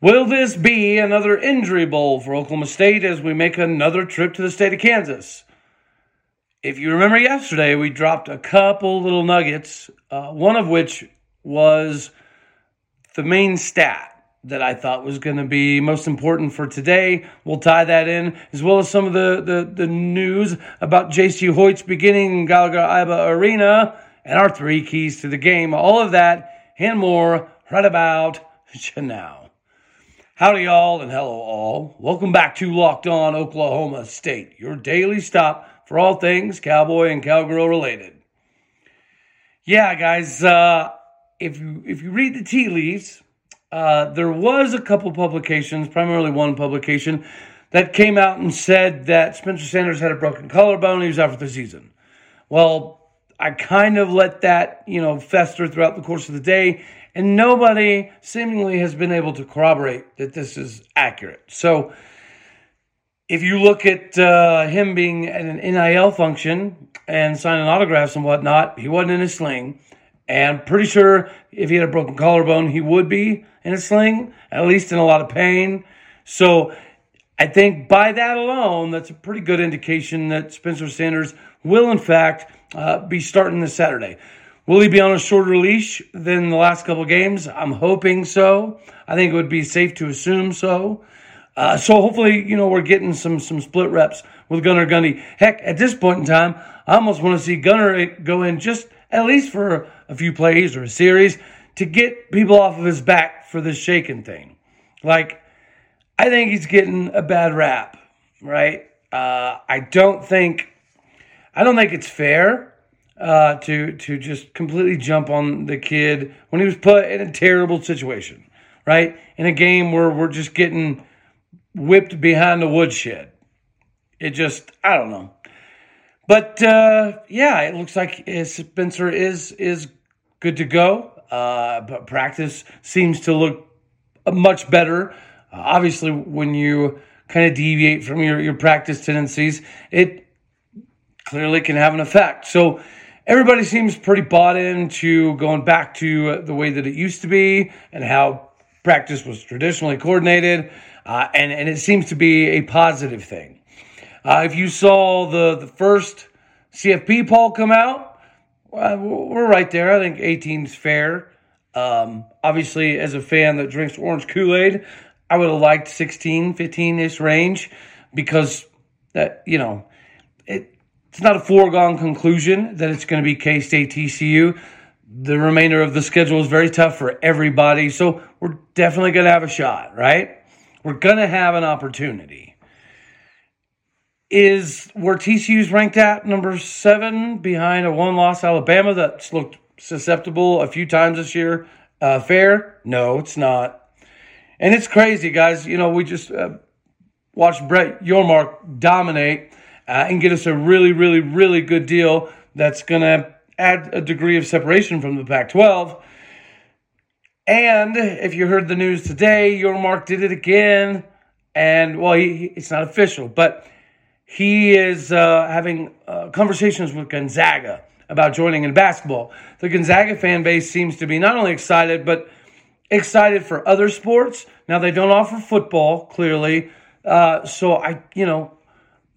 Will this be another injury bowl for Oklahoma State as we make another trip to the state of Kansas? If you remember yesterday, we dropped a couple little nuggets, uh, one of which was the main stat that I thought was going to be most important for today. We'll tie that in, as well as some of the, the, the news about Jacie Hoyt's beginning Gallagher Iba Arena and our three keys to the game. All of that and more right about now. Howdy, y'all, and hello, all. Welcome back to Locked On Oklahoma State, your daily stop for all things cowboy and cowgirl related. Yeah, guys, uh, if you if you read the tea leaves, uh, there was a couple publications, primarily one publication, that came out and said that Spencer Sanders had a broken collarbone. He was out for the season. Well, I kind of let that you know fester throughout the course of the day and nobody seemingly has been able to corroborate that this is accurate. So, if you look at uh, him being at an NIL function and signing autographs and whatnot, he wasn't in a sling. And pretty sure if he had a broken collarbone, he would be in a sling, at least in a lot of pain. So I think by that alone, that's a pretty good indication that Spencer Sanders will, in fact, uh, be starting this Saturday. Will he be on a shorter leash than the last couple games? I'm hoping so. I think it would be safe to assume so. Uh, so hopefully, you know, we're getting some some split reps with Gunnar Gundy. Heck, at this point in time, I almost want to see Gunnar go in just at least for a few plays or a series to get people off of his back for this shaking thing. Like, I think he's getting a bad rap, right? Uh, I don't think, I don't think it's fair uh, to to just completely jump on the kid when he was put in a terrible situation, right? In a game where we're just getting whipped behind the woodshed. It just I don't know, but uh, yeah, it looks like Spencer is is good to go. Uh, but practice seems to look much better. obviously, when you kind of deviate from your, your practice tendencies, it clearly can have an effect. So everybody seems pretty bought into going back to the way that it used to be and how practice was traditionally coordinated. Uh, and, and it seems to be a positive thing. Uh, if you saw the, the first CFP poll come out, well, we're right there. I think 18 is fair. Um, obviously, as a fan that drinks orange Kool Aid, I would have liked 16, 15 ish range because that, you know, it, it's not a foregone conclusion that it's going to be K State TCU. The remainder of the schedule is very tough for everybody. So we're definitely going to have a shot, right? We're going to have an opportunity. Is where TCU's ranked at number seven behind a one loss Alabama that's looked susceptible a few times this year uh, fair? No, it's not. And it's crazy, guys. You know, we just uh, watched Brett Yormark dominate uh, and get us a really, really, really good deal that's going to add a degree of separation from the Pac 12. And if you heard the news today, Yormark did it again. And, well, he, he, it's not official, but he is uh, having uh, conversations with Gonzaga about joining in basketball. The Gonzaga fan base seems to be not only excited, but excited for other sports. Now, they don't offer football, clearly. Uh, so I, you know,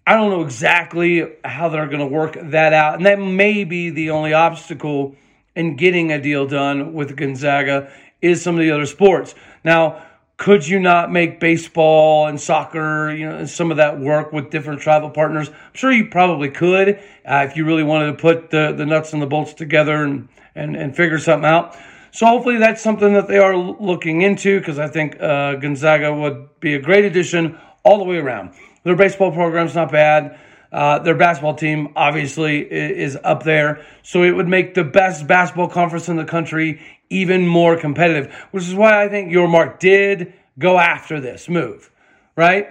I don't know exactly how they're going to work that out. And that may be the only obstacle in getting a deal done with Gonzaga is some of the other sports. Now, could you not make baseball and soccer, you know, and some of that work with different travel partners? I'm sure you probably could uh, if you really wanted to put the, the nuts and the bolts together and, and, and figure something out. So hopefully that's something that they are looking into because I think uh, Gonzaga would be a great addition all the way around. Their baseball program's not bad. Uh, their basketball team obviously is up there, so it would make the best basketball conference in the country even more competitive. Which is why I think Yormark did go after this move, right?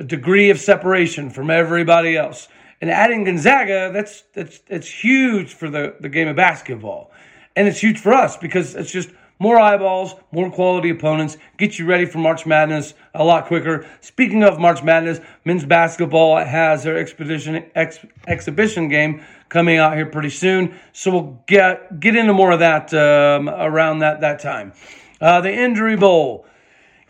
A degree of separation from everybody else, and adding Gonzaga that's that's that's huge for the the game of basketball, and it's huge for us because it's just more eyeballs, more quality opponents, get you ready for March Madness a lot quicker. Speaking of March Madness, men's basketball has their expedition ex, exhibition game coming out here pretty soon, so we'll get get into more of that um, around that that time. Uh, the Injury Bowl.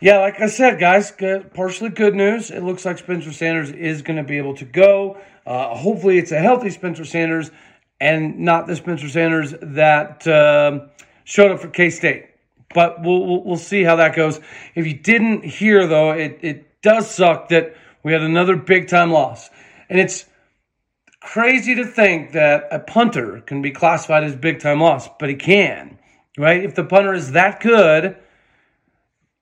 Yeah, like I said, guys, good, partially good news. It looks like Spencer Sanders is going to be able to go. Uh, hopefully, it's a healthy Spencer Sanders and not the Spencer Sanders that uh, showed up for K State. But we'll, we'll, we'll see how that goes. If you didn't hear though, it it does suck that we had another big time loss, and it's crazy to think that a punter can be classified as big time loss, but he can, right? If the punter is that good,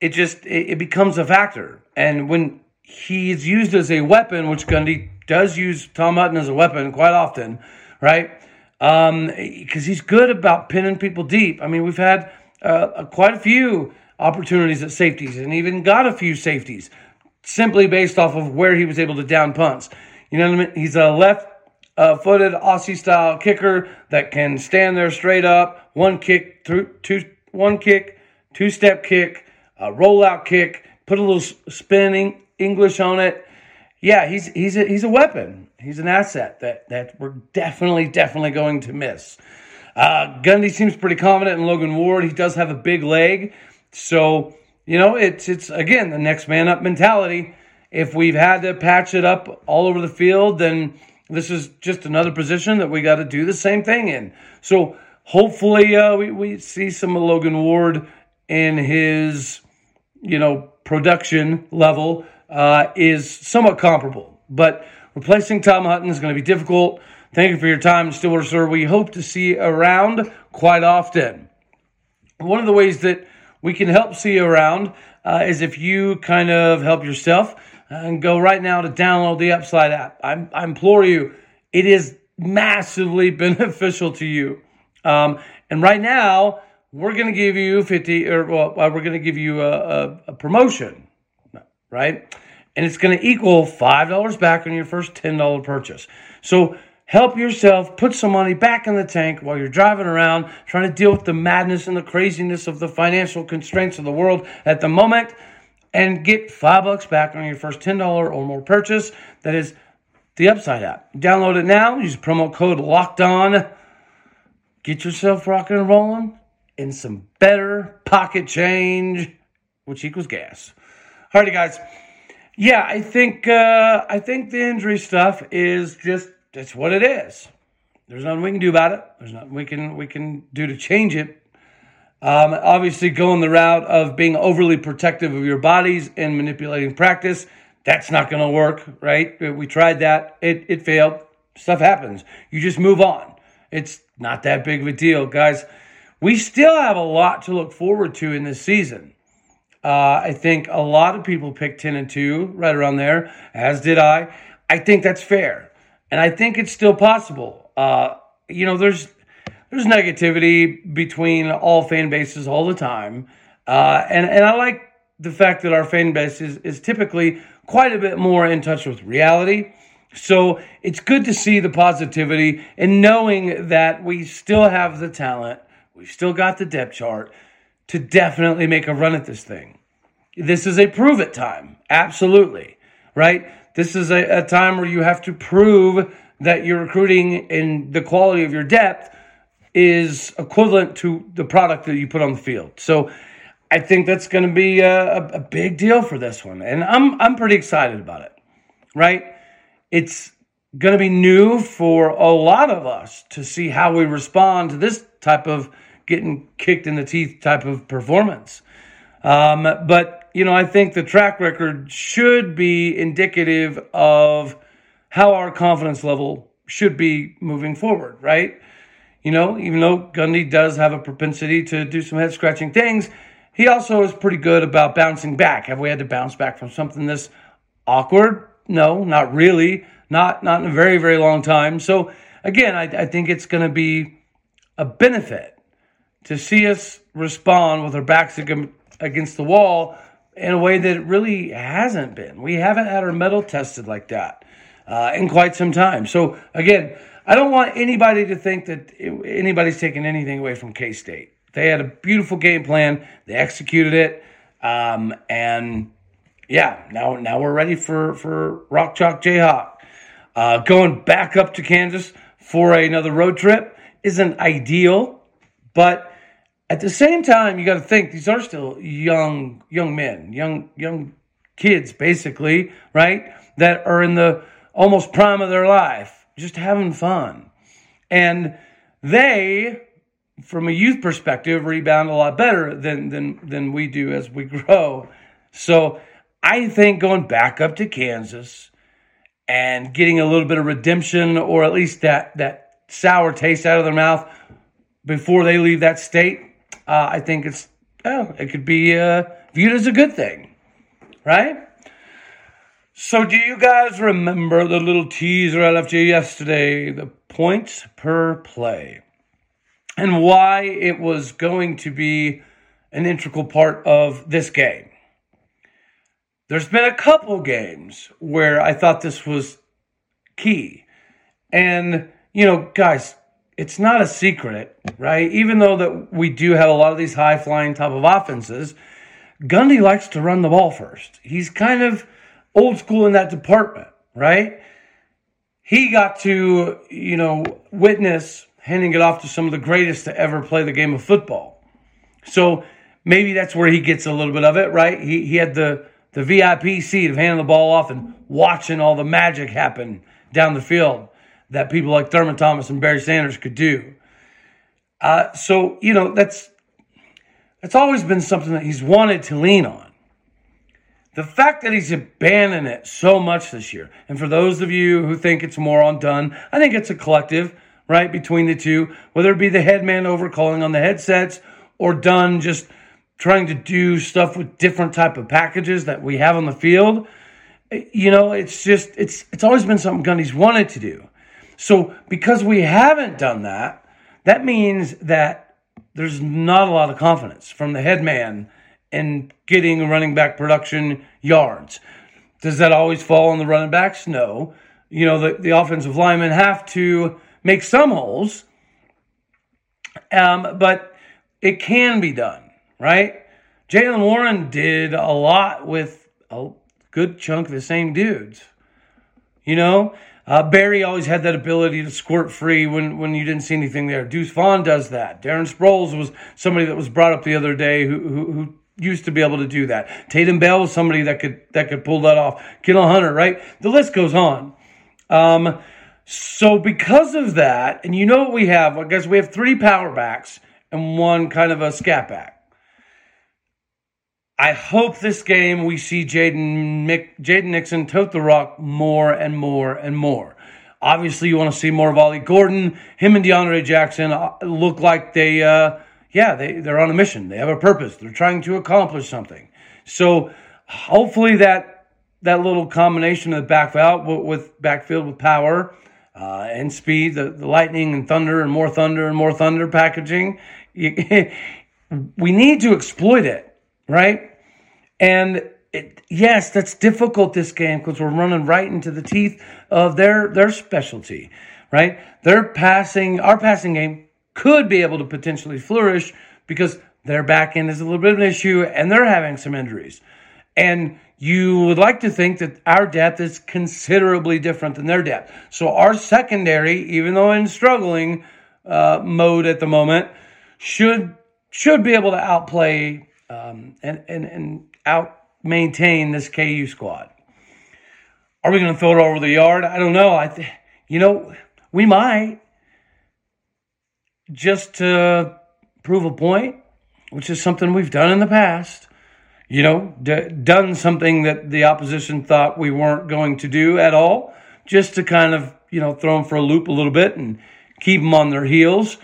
it just it, it becomes a factor. And when he's used as a weapon, which Gundy does use Tom Hutton as a weapon quite often, right? Because um, he's good about pinning people deep. I mean, we've had uh, quite a few opportunities at safeties and even got a few safeties simply based off of where he was able to down punts. You know what I mean? He's a left uh, footed Aussie style kicker that can stand there straight up, one kick, through, two, one kick, two step kick, a rollout kick, put a little spinning English on it. Yeah, he's he's a, he's a weapon. He's an asset that that we're definitely definitely going to miss. Uh, Gundy seems pretty confident in Logan Ward. He does have a big leg, so you know it's it's again the next man up mentality. If we've had to patch it up all over the field, then this is just another position that we got to do the same thing in. So hopefully uh, we we see some of Logan Ward in his you know production level uh, is somewhat comparable, but replacing Tom Hutton is going to be difficult. Thank you for your time, Stillwater Sir. We hope to see you around quite often. One of the ways that we can help see you around uh, is if you kind of help yourself and go right now to download the Upside app. I, I implore you, it is massively beneficial to you. Um, and right now, we're going to give you 50 or well, we're going to give you a, a, a promotion, right? And it's going to equal $5 back on your first $10 purchase. So help yourself put some money back in the tank while you're driving around trying to deal with the madness and the craziness of the financial constraints of the world at the moment and get five bucks back on your first $10 or more purchase. That is the Upside app. Download it now. Use promo code LOCKED ON. Get yourself rocking and rolling in some better pocket change, which equals gas. Alrighty, guys. Yeah, I think uh, I think the injury stuff is just that's what it is. There's nothing we can do about it. There's nothing we can we can do to change it. Um, obviously, going the route of being overly protective of your bodies and manipulating practice, that's not going to work, right? We tried that. It, it failed. Stuff happens. You just move on. It's not that big of a deal, guys. We still have a lot to look forward to in this season. Uh, I think a lot of people picked 10 and 2 right around there, as did I. I think that's fair. And I think it's still possible. Uh, you know, there's there's negativity between all fan bases all the time. Uh, and, and I like the fact that our fan base is, is typically quite a bit more in touch with reality. So it's good to see the positivity and knowing that we still have the talent, we've still got the depth chart to definitely make a run at this thing. This is a prove it time. Absolutely. Right? This is a, a time where you have to prove that your recruiting and the quality of your depth is equivalent to the product that you put on the field. So I think that's going to be a, a, big deal for this one, and I'm I'm pretty excited about it. Right? It's going to be new for a lot of us to see how we respond to this type of getting kicked in the teeth type of performance. Um, but you know, I think the track record should be indicative of how our confidence level should be moving forward, right? You know, even though Gundy does have a propensity to do some head scratching things, he also is pretty good about bouncing back. Have we had to bounce back from something this awkward? No, not really. Not not in a very very long time. So again, I, I think it's going to be a benefit to see us respond with our backs against the wall in a way that really hasn't been. We haven't had our metal tested like that uh, in quite some time. So again, I don't want anybody to think that anybody's taking anything away from K State. They had a beautiful game plan. They executed it, um, and yeah, now now we're ready for for Rock Chalk Jayhawk. Uh, going back up to Kansas for another road trip isn't ideal, but At the same time, you got to think these are still young young men, young young kids basically, right? That are in the almost prime of their life, just having fun. And they from a youth perspective rebound a lot better than than than we do as we grow. So I think going back up to Kansas and getting a little bit of redemption or at least that that sour taste out of their mouth before they leave that state, uh, I think it's oh, it could be uh, viewed as a good thing, right? So, do you guys remember the little teaser I left you yesterday? The points per play and why it was going to be an integral part of this game. There's been a couple games where I thought this was key. And, you know, guys, it's not a secret, right? Even though that we do have a lot of these high flying type of offenses, Gundy likes to run the ball first. He's kind of old school in that department, right? He got to, you know, witness handing it off to some of the greatest to ever play the game of football. So maybe that's where he gets a little bit of it, right? He, he had the, the VIP seat of handing the ball off and watching all the magic happen down the field that people like Thurman Thomas and Barry Sanders could do. Uh, so, you know, that's that's always been something that he's wanted to lean on. The fact that he's abandoned it so much this year, and for those of you who think it's more on Dunn, I think it's a collective right, between the two, whether it be the headman over calling on the headsets or Dunn just trying to do stuff with different type of packages that we have on the field. You know, it's just it's it's always been something Gundy's wanted to do. So because we haven't done that, that means that there's not a lot of confidence from the headman in getting running back production yards. Does that always fall on the running backs? No. You know, the, the offensive linemen have to make some holes, um, but it can be done, right? Jaylen Warren did a lot with a good chunk of the same dudes. You know, uh, Barry always had that ability to squirt free when, when you didn't see anything there. Deuce Vaughn does that. Darren Sproles was somebody that was brought up the other day who, who, who used to be able to do that. Tatum Bell was somebody that could that could pull that off. Kendall Hunter, right? The list goes on. Um, so because of that, and you know what we have, I guess we have three power backs and one kind of a scat back. I hope this game we see Jaden Jaden Nixon tote the rock more and more and more. Obviously, you want to see more of Ollie Gordon. Him and DeAndre Jackson uh, look like they, uh, yeah, they, they're on a mission. They have a purpose. They're trying to accomplish something. So hopefully that that little combination of the backfield with backfield with power uh, and speed, the, the lightning and thunder and more thunder and more thunder packaging. we need to exploit it, right? And it, yes, that's difficult this game because we're running right into the teeth of their their specialty, right? Their passing, our passing game could be able to potentially flourish because their back end is a little bit of an issue and they're having some injuries. And you would like to think that our depth is considerably different than their depth. So our secondary, even though in struggling uh, mode at the moment, should should be able to outplay um, and, and and out maintain this KU squad. Are we going to throw it over the yard? I don't know. I, th- you know, we might just to prove a point, which is something we've done in the past you know, d- done something that the opposition thought we weren't going to do at all, just to kind of, you know, throw them for a loop a little bit and keep them on their heels.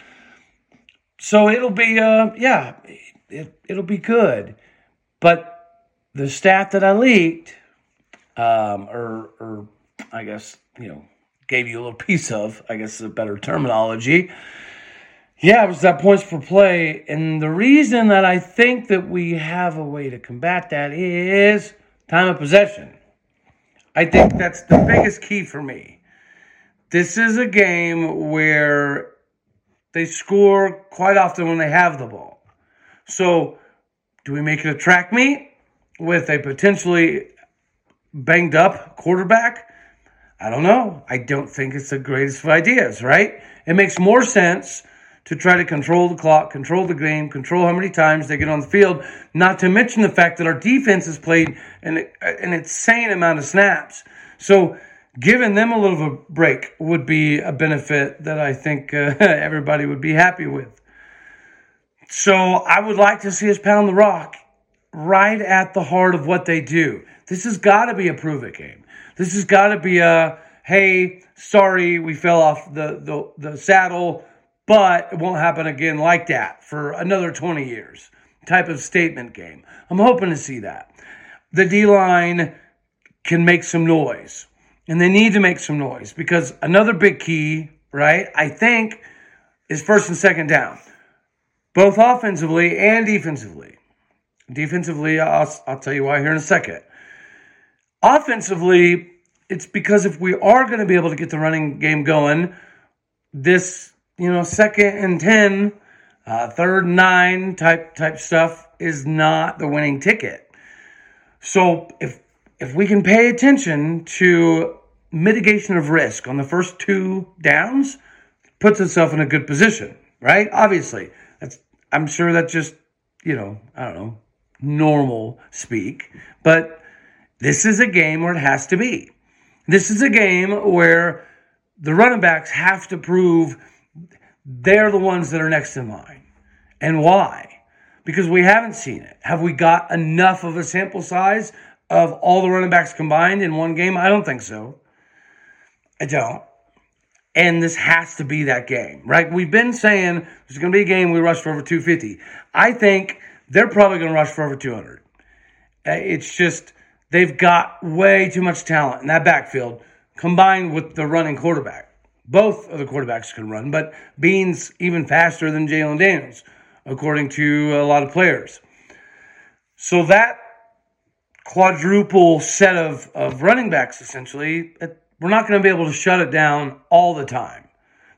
So it'll be, uh, yeah, it, it'll be good. But the stat that I leaked, um, or, or I guess, you know, gave you a little piece of, I guess is a better terminology, yeah, it was that points per play. And the reason that I think that we have a way to combat that is time of possession. I think that's the biggest key for me. This is a game where they score quite often when they have the ball. So, do we make it a track meet with a potentially banged up quarterback? I don't know. I don't think it's the greatest of ideas, right? It makes more sense to try to control the clock, control the game, control how many times they get on the field, not to mention the fact that our defense has played an, an insane amount of snaps. So, giving them a little of a break would be a benefit that I think uh, everybody would be happy with. So, I would like to see us pound the rock right at the heart of what they do. This has got to be a prove it game. This has got to be a hey, sorry, we fell off the, the, the saddle, but it won't happen again like that for another 20 years type of statement game. I'm hoping to see that. The D line can make some noise, and they need to make some noise because another big key, right, I think, is first and second down, both offensively and defensively. Defensively, I'll, I'll tell you why here in a second. Offensively, it's because if we are going to be able to get the running game going, this, you know, second and 10, uh, third and nine type, type stuff is not the winning ticket. So if, if we can pay attention to mitigation of risk on the first two downs, puts itself in a good position, right? Obviously, I'm sure that's just, you know, I don't know, normal speak, but this is a game where it has to be. This is a game where the running backs have to prove they're the ones that are next in line. And why? Because we haven't seen it. Have we got enough of a sample size of all the running backs combined in one game? I don't think so. I don't. And this has to be that game, right? We've been saying there's going to be a game we rush for over 250. I think they're probably going to rush for over 200. Uh, it's just They've got way too much talent in that backfield combined with the running quarterback. Both of the quarterbacks can run, but Bean's even faster than Jalon Daniels, according to a lot of players. So that quadruple set of, of running backs, essentially, we're not going to be able to shut it down all the time.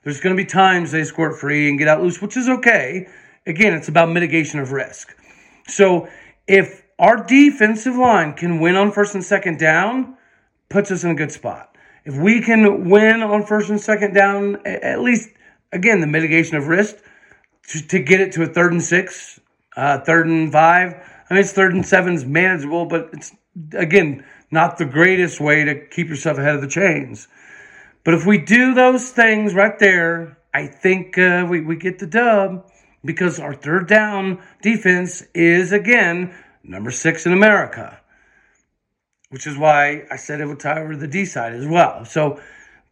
There's going to be times they squirt free and get out loose, which is okay. Again, it's about mitigation of risk. So if our defensive line can win on first and second down, puts us in a good spot. If we can win on first and second down, at least, again, the mitigation of risk to, to get it to a third and six, uh, third and five. I mean, it's third and seven is manageable, but it's, again, not the greatest way to keep yourself ahead of the chains. But if we do those things right there, I think uh, we, we get the dub because our third down defense is, again, number six in America, which is why I said it would tie over to the D side as well. So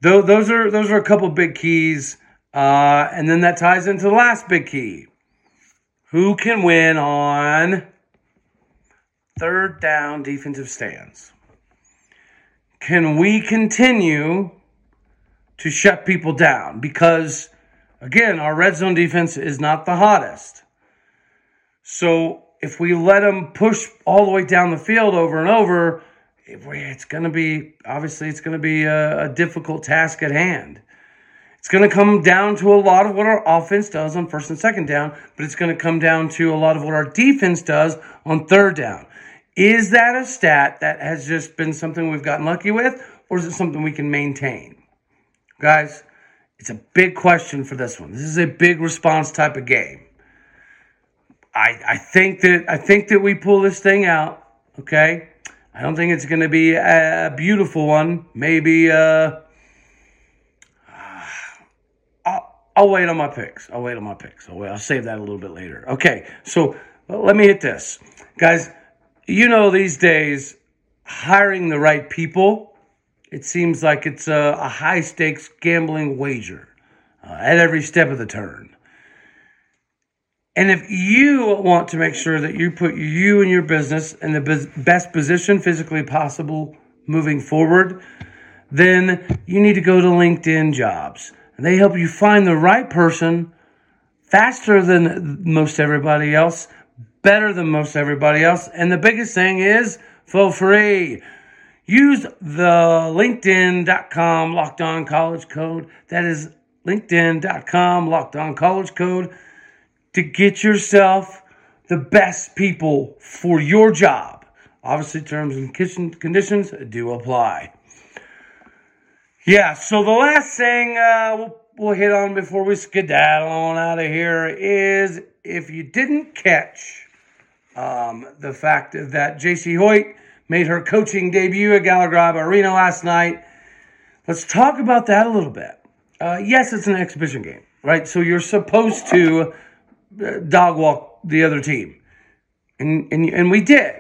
th- those are those are a couple big keys, uh, and then that ties into the last big key: who can win on third down defensive stands? Can we continue to shut people down? Because again, our red zone defense is not the hottest. So if we let them push all the way down the field over and over, it's going to be obviously it's going to be a, a difficult task at hand. It's going to come down to a lot of what our offense does on first and second down, but it's going to come down to a lot of what our defense does on third down. Is that a stat that has just been something we've gotten lucky with, or is it something we can maintain? Guys, it's a big question for this one. This is a big response type of game. I, I think that I think that we pull this thing out. Okay, I don't think it's going to be a, beautiful one. Maybe uh, I'll, I'll wait on my picks. I'll wait on my picks. I'll, wait, I'll save that a little bit later. Okay, so let me hit this, guys. You know these days, hiring the right people, it seems like it's a, a high stakes gambling wager uh, at every step of the turn. And if you want to make sure that you put you and your business in the best position physically possible moving forward, then you need to go to LinkedIn Jobs. And they help you find the right person faster than most everybody else, better than most everybody else. And the biggest thing is for free. Use the LinkedIn.com locked on college code. That is LinkedIn.com locked on college code to get yourself the best people for your job. Obviously, terms and conditions do apply. Yeah, so the last thing, uh, we'll we'll hit on before we skedaddle on out of here is if you didn't catch um, the fact that Jacie Hoyt made her coaching debut at Gallagher Arena last night. Let's talk about that a little bit. Uh, yes, it's an exhibition game, right? So you're supposed to uh, dog walk the other team. And, and, and we did.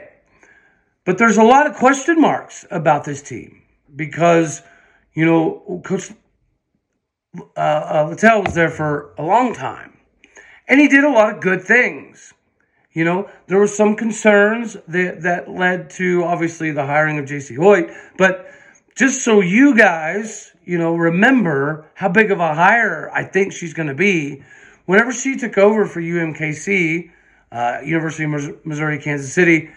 But there's a lot of question marks about this team because, you know, Coach uh, uh, Littell was there for a long time. And he did a lot of good things. You know, there were some concerns that, that led to obviously the hiring of Jacie Hoyt. But just so you guys, you know, remember how big of a hire I think she's going to be, whenever she took over for UMKC, uh, University of Missouri, Kansas City,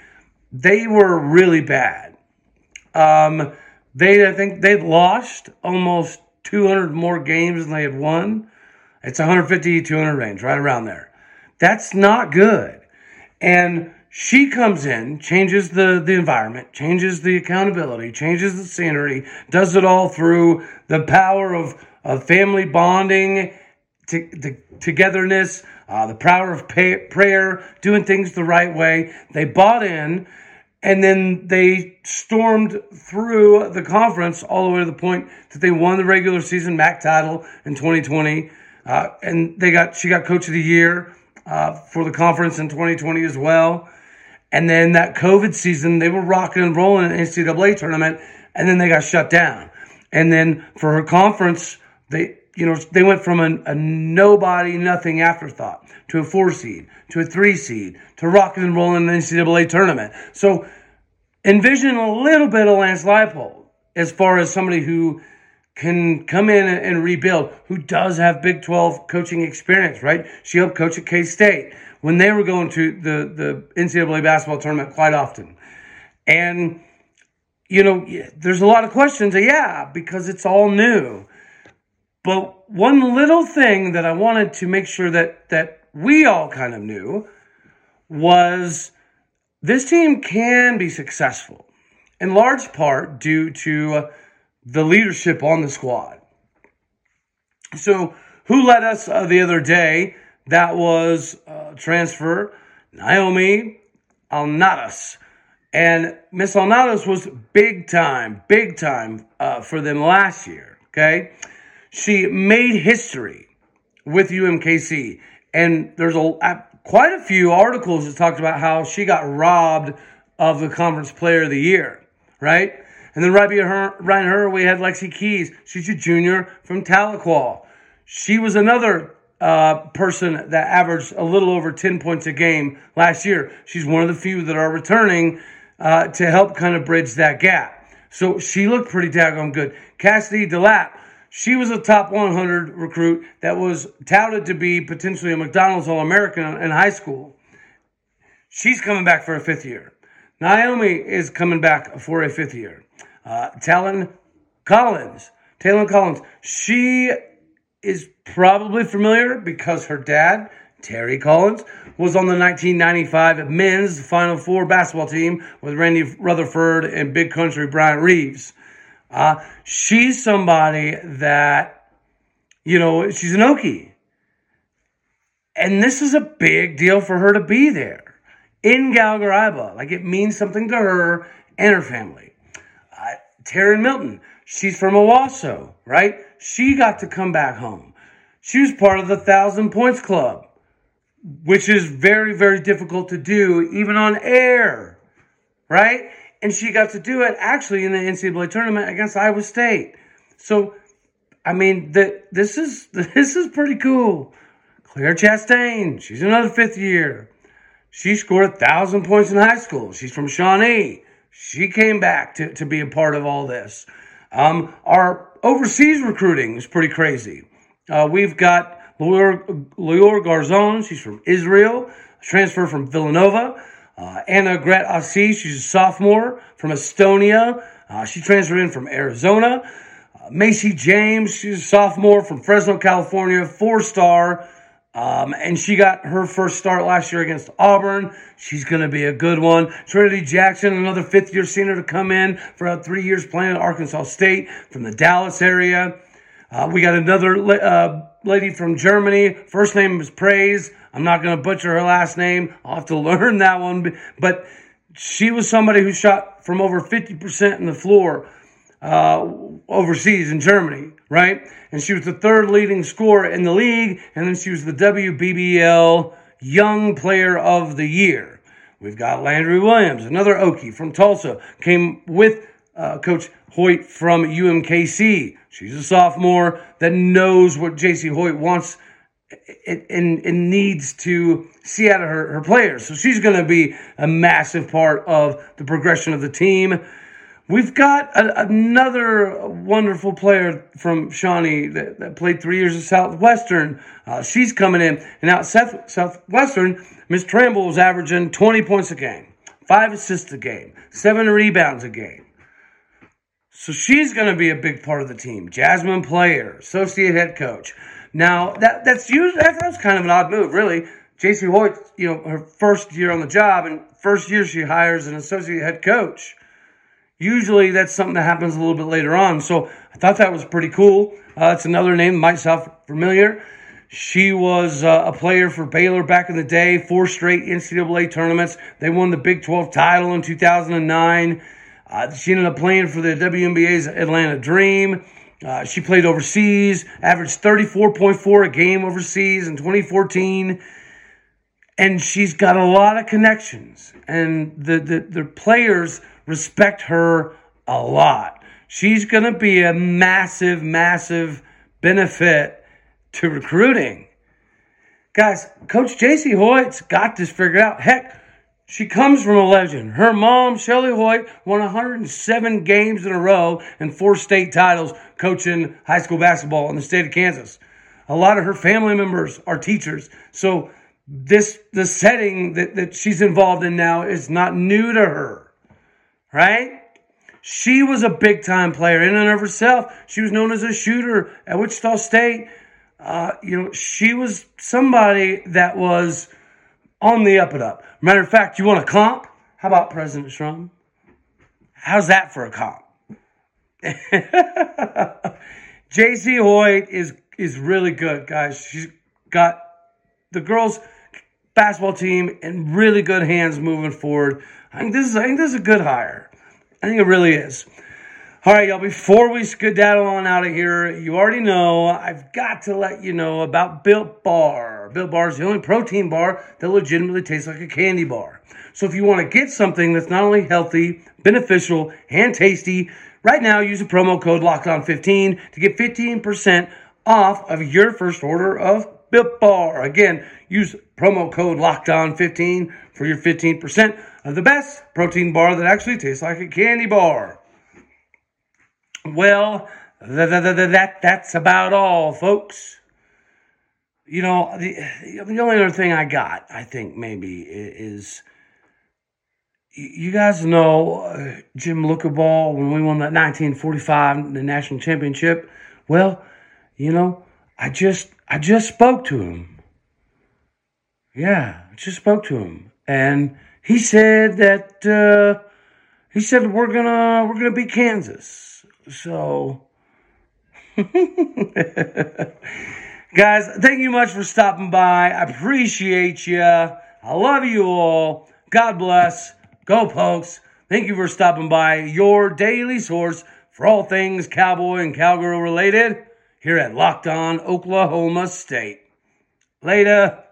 they were really bad. Um, they, I think they'd lost almost 200 more games than they had won. It's 150, 200 range, right around there. That's not good. And she comes in, changes the, the environment, changes the accountability, changes the scenery, does it all through the power of, of family bonding, to, togetherness, uh, the power of pay, prayer, doing things the right way. They bought in, and then they stormed through the conference all the way to the point that they won the regular season MAC title in 2020. Uh, and they got she got coach of the year uh, for the conference in 2020 as well. And then that COVID season, they were rocking and rolling in the NCAA tournament, and then they got shut down. And then for her conference, they you know they went from a, a nobody, nothing afterthought to a four seed to a three seed to rocking and rolling in the NCAA tournament. So envision a little bit of Lance Leipold as far as somebody who can come in and, rebuild, who does have Big 12 coaching experience, right? She helped coach at K State when they were going to the, the NCAA basketball tournament quite often. And, you know, there's a lot of questions. Yeah, because it's all new. But one little thing that I wanted to make sure that, that we all kind of knew was this team can be successful in large part due to uh, the leadership on the squad. So, who led us uh, the other day? That was uh, transfer Naomi Alnatas. And Miss Alnatas was big time, big time uh, for them last year. Okay. She made history with UMKC. And there's a, quite a few articles that talked about how she got robbed of the conference player of the year, right? And then right behind her, we had Lexy Keys. She's a junior from Tahlequah. She was another uh, person that averaged a little over 10 points a game last year. She's one of the few that are returning uh, to help kind of bridge that gap. So she looked pretty daggone good. Cassidy DeLapp, she was a top 100 recruit that was touted to be potentially a McDonald's All American in high school. She's coming back for a fifth year. Naomi is coming back for a fifth year. Uh, Talon Collins. Talon Collins. She is probably familiar because her dad, Terry Collins, was on the 1995 men's Final Four basketball team with Randy Rutherford and Big Country Bryant Reeves. Uh, she's somebody that, you know, she's an Okie. And this is a big deal for her to be there in Gallagher Like it means something to her and her family. Terryn Milton, she's from Owasso, right? She got to come back home. She was part of the Thousand Points Club, which is very, very difficult to do, even on air, right? And she got to do it actually in the NCAA tournament against Iowa State. So, I mean, the, this is this is pretty cool. Claire Chastain, she's another fifth year. She scored a thousand points in high school. She's from Shawnee. She came back to, to be a part of all this. Um, our overseas recruiting is pretty crazy. Uh, we've got Lior, Garzon, she's from Israel, transfer from Villanova. Uh, Anna Gret Asi, she's a sophomore from Estonia. Uh, she transferred in from Arizona. Uh, Macy James, she's a sophomore from Fresno, California, four star. Um, and she got her first start last year against Auburn. She's going to be a good one. Trinity Jackson, another fifth year senior to come in for three years playing at Arkansas State from the Dallas area. Uh, we got another uh, lady from Germany. First name is Praise. I'm not going to butcher her last name. I'll have to learn that one. But she was somebody who shot from over 50% in the floor uh, overseas in Germany, right? And she was the third leading scorer in the league. And then she was the WBBL Young Player of the Year. We've got Landry Williams, another Okie from Tulsa, came with uh, Coach Hoyt from UMKC. She's a sophomore that knows what Jacie Hoyt wants and, and needs to see out of her, her players. So she's going to be a massive part of the progression of the team. We've got a, another wonderful player from Shawnee that, that, played three years at Southwestern. Uh, she's coming in. And now Southwestern, Miss Tramble was averaging 20 points a game, five assists a game, seven rebounds a game. So she's going to be a big part of the team. Jhasmin Player, associate head coach. Now that that's usually that's kind of an odd move, really. Jacie Hoyt, you know, her first year on the job and first year she hires an associate head coach. Usually that's something that happens a little bit later on. So I thought that was pretty cool. Uh, that's another name might sound familiar. She was uh, a player for Baylor back in the day, four straight NCAA tournaments. They won the Big 12 title in 2009. Uh, she ended up playing for the WNBA's Atlanta Dream. Uh, she played overseas, averaged 34.4 a game overseas in 2014. And she's got a lot of connections. And the, the, the players respect her a lot. She's going to be a massive, massive benefit to recruiting. Guys, Coach Jacie Hoyt's got this figured out. Heck, she comes from a legend. Her mom, Shelly Hoyt, won 107 games in a row and four state titles coaching high school basketball in the state of Kansas. A lot of her family members are teachers. So this the setting that, that she's involved in now is not new to her. Right? She was a big time player in and of herself. She was known as a shooter at Wichita State. Uh, you know, she was somebody that was on the up and up. Matter of fact, you want a comp? How about President Trump? How's that for a comp? Jacie Hoyt is is really good, guys. She's got the girls basketball team in really good hands moving forward. I think this is I think this is a good hire. I think it really is. All right, y'all, before we skedaddle on out of here, you already know I've got to let you know about Built Bar. Built Bar is the only protein bar that legitimately tastes like a candy bar. So if you want to get something that's not only healthy, beneficial, and tasty, right now use the promo code LOCKEDON15 to get 15% off of your first order of Built Bar. Again, use promo code LOCKEDON15 for your 15% of the best protein bar that actually tastes like a candy bar. Well, that, that, that, that's about all, folks. You know, the, the only other thing I got, I think, maybe, is you guys know uh, Jim Lookabaugh when we won that 1945 the national championship. Well, you know, I just I just spoke to him. Yeah, I just spoke to him, and he said that uh, he said we're gonna we're gonna beat Kansas. So, guys, thank you much for stopping by. I appreciate you. I love you all. God bless. Go Pokes. Thank you for stopping by. Your daily source for all things cowboy and cowgirl related here at Locked On Oklahoma State. Later.